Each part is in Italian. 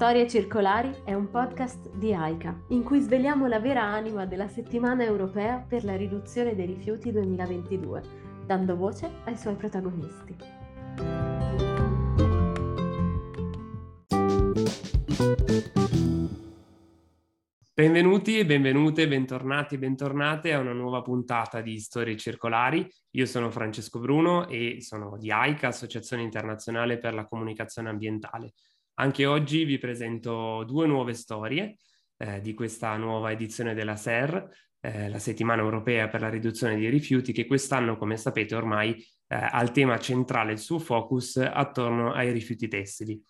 Storie Circolari è un podcast di AICA in cui sveliamo la vera anima della settimana europea per la riduzione dei rifiuti 2022, dando voce ai suoi protagonisti. Benvenuti benvenute, bentornati bentornate a una nuova puntata di Storie Circolari. Io sono Francesco Bruno e sono di AICA, Associazione Internazionale per la Comunicazione Ambientale. Anche oggi vi presento due nuove storie eh, di questa nuova edizione della SER, eh, la settimana europea per la riduzione dei rifiuti, che quest'anno, come sapete, ormai eh, ha il tema centrale, il suo focus attorno ai rifiuti tessili.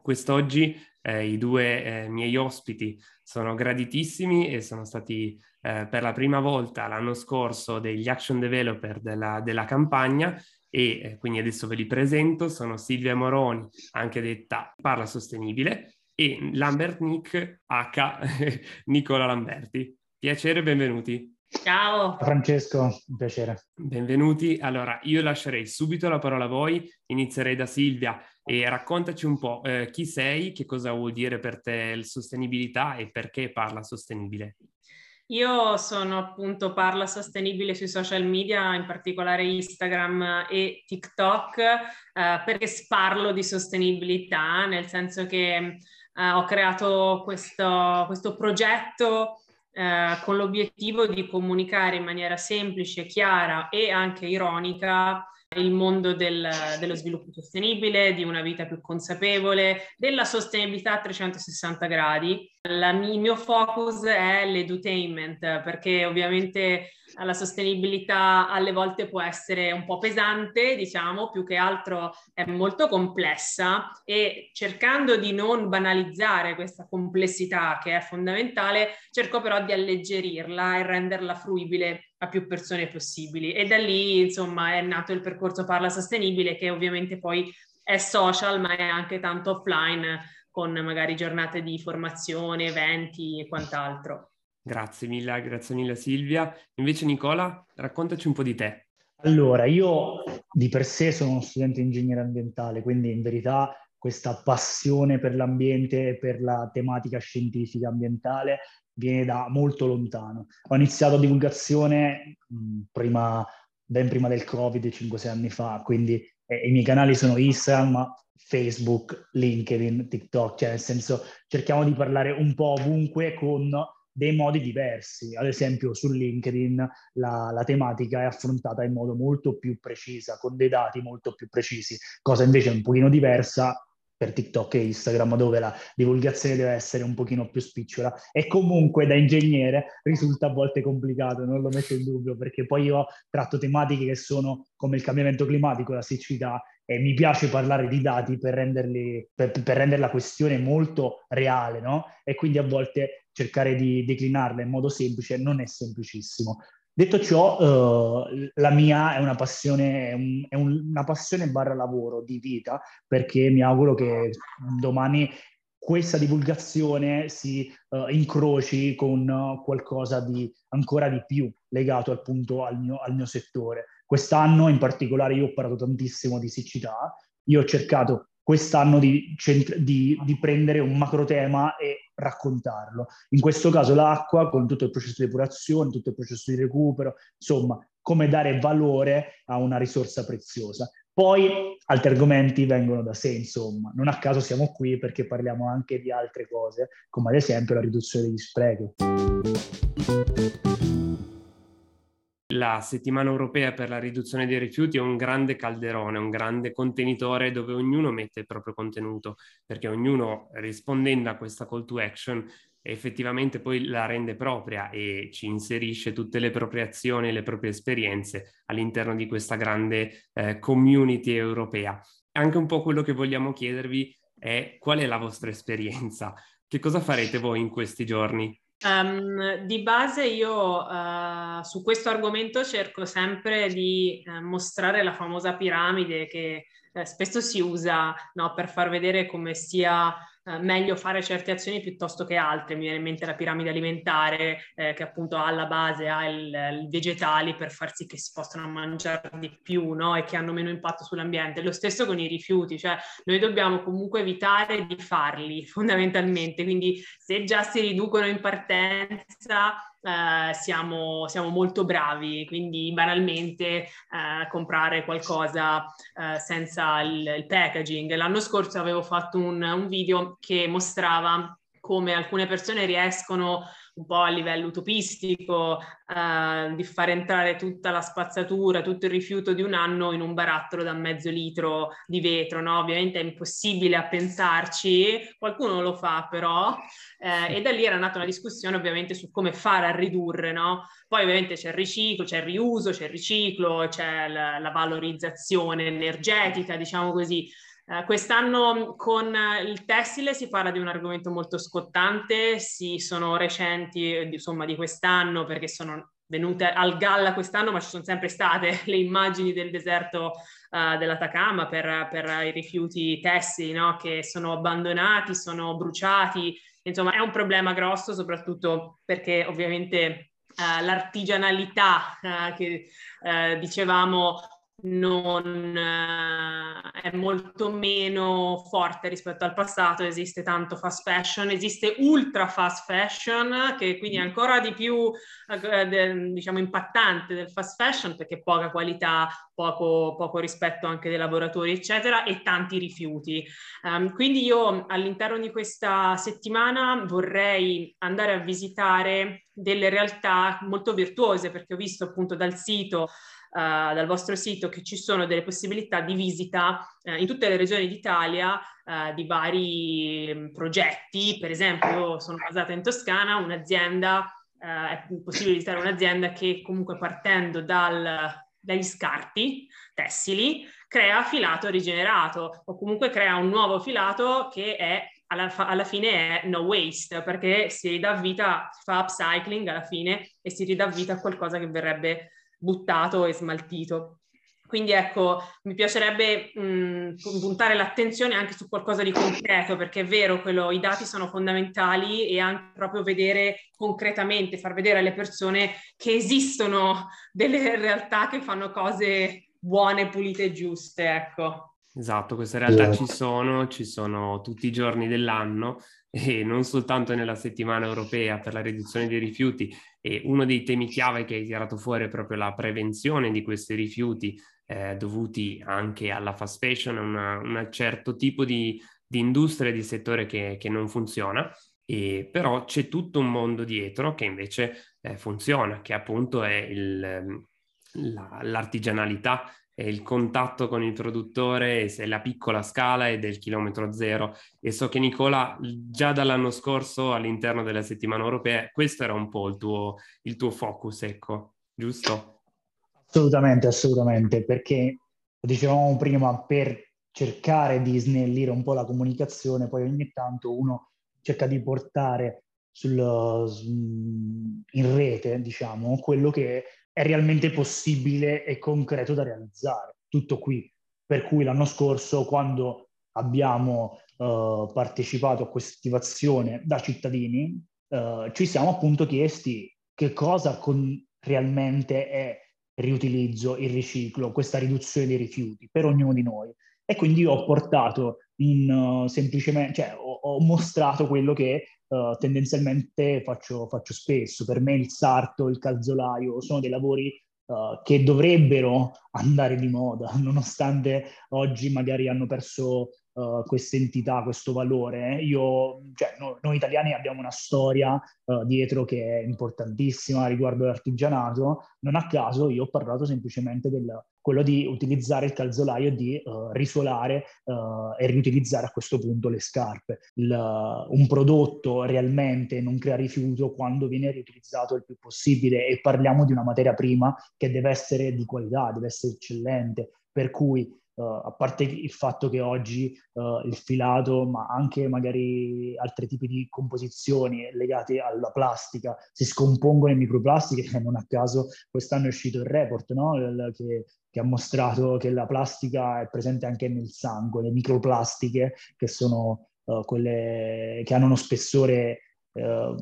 Quest'oggi eh, i due eh, miei ospiti sono graditissimi e sono stati eh, per la prima volta l'anno scorso degli action developer della, della campagna e eh, quindi adesso ve li presento, sono Silvia Moroni, anche detta Parla Sostenibile, e Lambert Nick, H. Nicola Lamberti. Piacere, benvenuti. Ciao. Francesco, un piacere. Benvenuti. Allora, io lascerei subito la parola a voi, inizierei da Silvia e raccontaci un po' eh, chi sei, che cosa vuol dire per te la sostenibilità e perché parla sostenibile. Io sono appunto parla sostenibile sui social media, in particolare Instagram e TikTok, eh, perché parlo di sostenibilità, nel senso che eh, ho creato questo, questo progetto eh, con l'obiettivo di comunicare in maniera semplice, chiara e anche ironica il mondo del, dello sviluppo sostenibile, di una vita più consapevole, della sostenibilità a 360 gradi. La, il mio focus è l'edutainment perché ovviamente la sostenibilità alle volte può essere un po' pesante, diciamo, più che altro è molto complessa e cercando di non banalizzare questa complessità che è fondamentale, cerco però di alleggerirla e renderla fruibile a più persone possibili. E da lì, insomma, è nato il percorso Parla Sostenibile che ovviamente poi è social, ma è anche tanto offline con magari giornate di formazione, eventi e quant'altro. Grazie mille, grazie mille Silvia. Invece Nicola, raccontaci un po' di te. Allora, io di per sé sono uno studente di ingegneria ambientale, quindi in verità questa passione per l'ambiente e per la tematica scientifica ambientale viene da molto lontano. Ho iniziato divulgazione mh, prima, ben prima del Covid, 5-6 anni fa, quindi eh, i miei canali sono Instagram, Facebook, LinkedIn, TikTok, cioè nel senso cerchiamo di parlare un po' ovunque con dei modi diversi. Ad esempio su LinkedIn la, la, tematica è affrontata in modo molto più precisa, con dei dati molto più precisi, cosa invece un pochino diversa per TikTok e Instagram, dove la divulgazione deve essere un pochino più spicciola. E comunque da ingegnere risulta a volte complicato, non lo metto in dubbio, perché poi io tratto tematiche che sono come il cambiamento climatico, la siccità, e mi piace parlare di dati per, renderli, per, per rendere la questione molto reale, no? E quindi a volte cercare di declinarla in modo semplice non è semplicissimo. Detto ciò, eh, la mia è una passione, è, un, una passione barra lavoro di vita, perché mi auguro che domani questa divulgazione si uh, incroci con uh, qualcosa di ancora di più legato appunto al mio, al mio settore. Quest'anno in particolare io ho parlato tantissimo di siccità, io ho cercato quest'anno di, di, di, prendere un macro tema e raccontarlo. In questo caso l'acqua, con tutto il processo di depurazione, tutto il processo di recupero, insomma, come dare valore a una risorsa preziosa. Poi altri argomenti vengono da sé, insomma, non a caso siamo qui perché parliamo anche di altre cose, come ad esempio la riduzione degli sprechi la settimana europea per la riduzione dei rifiuti è un grande calderone, un grande contenitore dove ognuno mette il proprio contenuto, perché ognuno rispondendo a questa call to action effettivamente poi la rende propria e ci inserisce tutte le proprie azioni, le proprie esperienze all'interno di questa grande eh, community europea. Anche un po' quello che vogliamo chiedervi è qual è la vostra esperienza? Che cosa farete voi in questi giorni? Um, di base io uh, su questo argomento cerco sempre di uh, mostrare la famosa piramide che uh, spesso si usa no, per far vedere come sia eh, meglio fare certe azioni piuttosto che altre. Mi viene in mente la piramide alimentare eh, che appunto alla base ha il, vegetali per far sì che si possano mangiare di più no? e che hanno meno impatto sull'ambiente. Lo stesso con i rifiuti, cioè noi dobbiamo comunque evitare di farli fondamentalmente, quindi se già si riducono in partenza eh, siamo, siamo, molto bravi, quindi banalmente eh, comprare qualcosa eh, senza il, il, packaging. L'anno scorso avevo fatto un, un video che mostrava come alcune persone riescono un po' a livello utopistico, eh, di far entrare tutta la spazzatura, tutto il rifiuto di un anno in un barattolo da mezzo litro di vetro, no? Ovviamente è impossibile a pensarci, qualcuno lo fa però, eh, e da lì era nata una discussione ovviamente su come fare a ridurre, no? Poi ovviamente c'è il riciclo, c'è il riuso, c'è il riciclo, c'è la, la valorizzazione energetica, diciamo così, Uh, quest'anno con il tessile si parla di un argomento molto scottante, sì, sono recenti, insomma, di quest'anno perché sono venute al galla quest'anno, ma ci sono sempre state le immagini del deserto uh, dell'Atacama per, per, i rifiuti tessili, no? che sono abbandonati, sono bruciati. Insomma, è un problema grosso, soprattutto perché ovviamente uh, l'artigianalità che dicevamo non eh, è molto meno forte rispetto al passato, esiste tanto fast fashion, esiste ultra fast fashion che quindi è ancora di più eh, diciamo impattante del fast fashion perché poca qualità, poco, poco rispetto anche dei lavoratori eccetera e tanti rifiuti. Um, quindi io all'interno di questa settimana vorrei andare a visitare delle realtà molto virtuose perché ho visto appunto dal sito uh, dal vostro sito che ci sono delle possibilità di visita uh, in tutte le regioni d'Italia uh, di vari um, progetti. Per esempio, io sono basata in Toscana, un'azienda, è possibile visitare un'azienda che comunque partendo dal, dagli scarti tessili crea filato rigenerato o comunque crea un nuovo filato che è alla, alla, fine è no waste perché si ridà vita, fa upcycling alla fine e si ridà vita a qualcosa che verrebbe buttato e smaltito. Quindi ecco, mi piacerebbe mh, puntare l'attenzione anche su qualcosa di concreto, perché è vero, quello, i dati sono fondamentali e anche proprio vedere concretamente, far vedere alle persone che esistono delle realtà che fanno cose buone, pulite e giuste, ecco. Esatto, queste realtà ci sono, ci sono tutti i giorni dell'anno e non soltanto nella settimana europea per la riduzione dei rifiuti e uno dei temi chiave che hai tirato fuori è proprio la prevenzione di questi rifiuti eh, dovuti anche alla fast fashion, un certo tipo di, di industria, di settore che, che non funziona. E, però c'è tutto un mondo dietro che invece eh, funziona, che appunto è il, la, l'artigianalità il contatto con il produttore, è la piccola scala e del chilometro zero. E so che Nicola, già dall'anno scorso all'interno della settimana europea, questo era un po' il tuo, il tuo focus, ecco, giusto? Assolutamente, assolutamente, perché dicevamo prima, per cercare di snellire un po' la comunicazione, poi ogni tanto uno cerca di portare sul, in rete, diciamo, quello che è realmente possibile e concreto da realizzare. Tutto qui. Per cui l'anno scorso, quando abbiamo uh, partecipato a questa attivazione da cittadini, uh, ci siamo appunto chiesti che cosa con, realmente è il riutilizzo, il riciclo, questa riduzione dei rifiuti per ognuno di noi. E quindi ho portato in uh, semplicemente, cioè ho, ho, mostrato quello che uh, tendenzialmente faccio, faccio, spesso. Per me il sarto, il calzolaio sono dei lavori uh, che dovrebbero andare di moda, nonostante oggi magari hanno perso uh, questa entità, questo valore. Io, cioè, no, noi italiani abbiamo una storia uh, dietro che è importantissima riguardo l'artigianato. Non a caso io ho parlato semplicemente del quello di utilizzare il calzolaio di uh, risuolare uh, e riutilizzare a questo punto le scarpe. Il, uh, un prodotto realmente non crea rifiuto quando viene riutilizzato il più possibile e parliamo di una materia prima che deve essere di qualità, deve essere eccellente, per cui Uh, a parte il fatto che oggi uh, il filato, ma anche magari altri tipi di composizioni legate alla plastica, si scompongono in microplastiche, non a caso quest'anno è uscito il report no? il, che, che, ha mostrato che la plastica è presente anche nel sangue, le microplastiche che sono uh, uh, quelle che hanno uno spessore eh,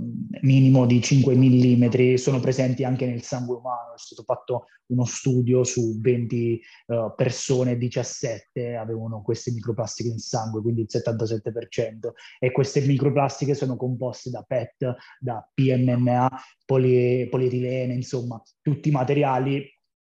minimo di 5 mm sono presenti anche nel sangue umano. È stato fatto uno studio su 20 uh, persone, 17 avevano queste microplastiche in sangue, quindi il 77%. E queste microplastiche sono composte da PET, da PMMA, poli- polietilene, insomma, tutti materiali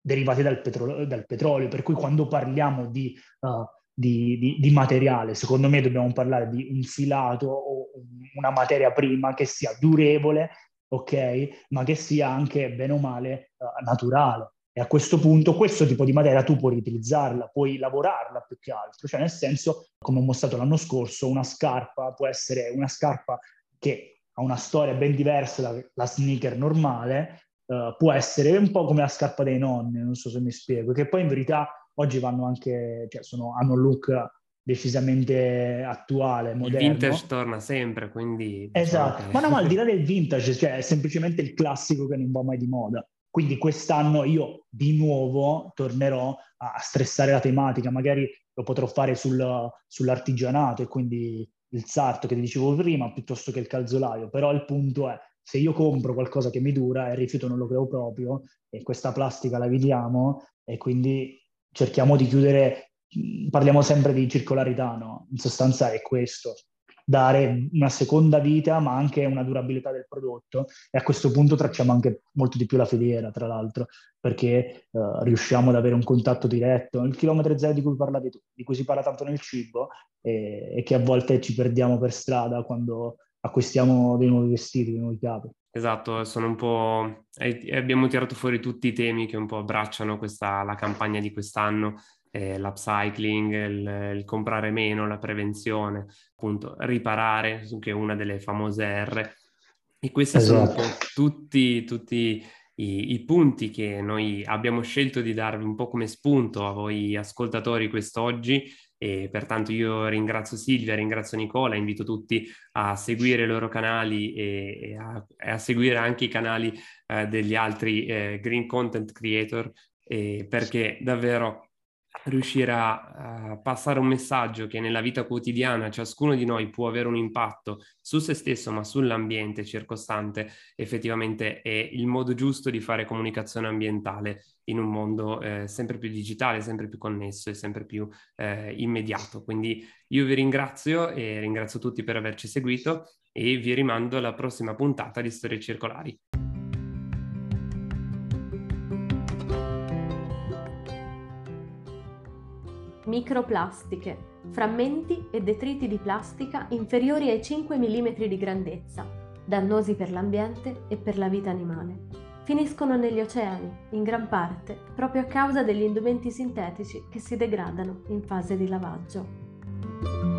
derivati dal, petro- dal petrolio. Per cui quando parliamo di uh, di, di, di, materiale. Secondo me dobbiamo parlare di un filato o una materia prima che sia durevole, ok, ma che sia anche bene o male uh, naturale. E a questo punto questo tipo di materia tu puoi riutilizzarla, puoi lavorarla più che altro. Cioè nel senso, come ho mostrato l'anno scorso, una scarpa può essere una scarpa che ha una storia ben diversa dalla sneaker normale, uh, può essere un po' come la scarpa dei nonni, non so se mi spiego, che poi in verità oggi vanno anche, cioè sono, hanno un look decisamente attuale, moderno. Il vintage torna sempre, quindi... Esatto, che... ma no, ma al di là del vintage, cioè è semplicemente il classico che non va mai di moda. Quindi quest'anno io di nuovo tornerò a stressare la tematica, magari lo potrò fare sul, sull'artigianato e quindi il sarto che ti dicevo prima, piuttosto che il calzolaio, però il punto è, se io compro qualcosa che mi dura e il rifiuto non lo creo proprio, e questa plastica la vediamo, e quindi cerchiamo di chiudere, parliamo sempre di circolarità, no? In sostanza è questo, dare una seconda vita ma anche una durabilità del prodotto e a questo punto tracciamo anche molto di più la filiera tra l'altro perché uh, riusciamo ad avere un contatto diretto il chilometro zero di cui parlavi tu di cui si parla tanto nel cibo e, e che a volte ci perdiamo per strada quando acquistiamo dei nuovi vestiti, dei nuovi capi. Esatto, sono un po'... abbiamo tirato fuori tutti i temi che un po' abbracciano questa, la campagna di quest'anno, eh, l'upcycling, il, il, comprare meno, la prevenzione, appunto riparare, che è una delle famose R. E questi esatto. sono un po' tutti, tutti i, i, punti che noi abbiamo scelto di darvi un po' come spunto a voi ascoltatori quest'oggi e pertanto io ringrazio Silvia, ringrazio Nicola, invito tutti a seguire i loro canali e, e, a, e a, seguire anche i canali eh, degli altri eh, green content creator eh, perché davvero riuscire a, a, passare un messaggio che nella vita quotidiana ciascuno di noi può avere un impatto su se stesso ma sull'ambiente circostante effettivamente è il modo giusto di fare comunicazione ambientale in un mondo eh, sempre più digitale, sempre più connesso e sempre più eh, immediato. Quindi io vi ringrazio e ringrazio tutti per averci seguito e vi rimando alla prossima puntata di Storie Circolari. Microplastiche, frammenti e detriti di plastica inferiori ai 5 mm di grandezza, dannosi per l'ambiente e per la vita animale finiscono negli oceani, in gran parte proprio a causa degli indumenti sintetici che si degradano in fase di lavaggio.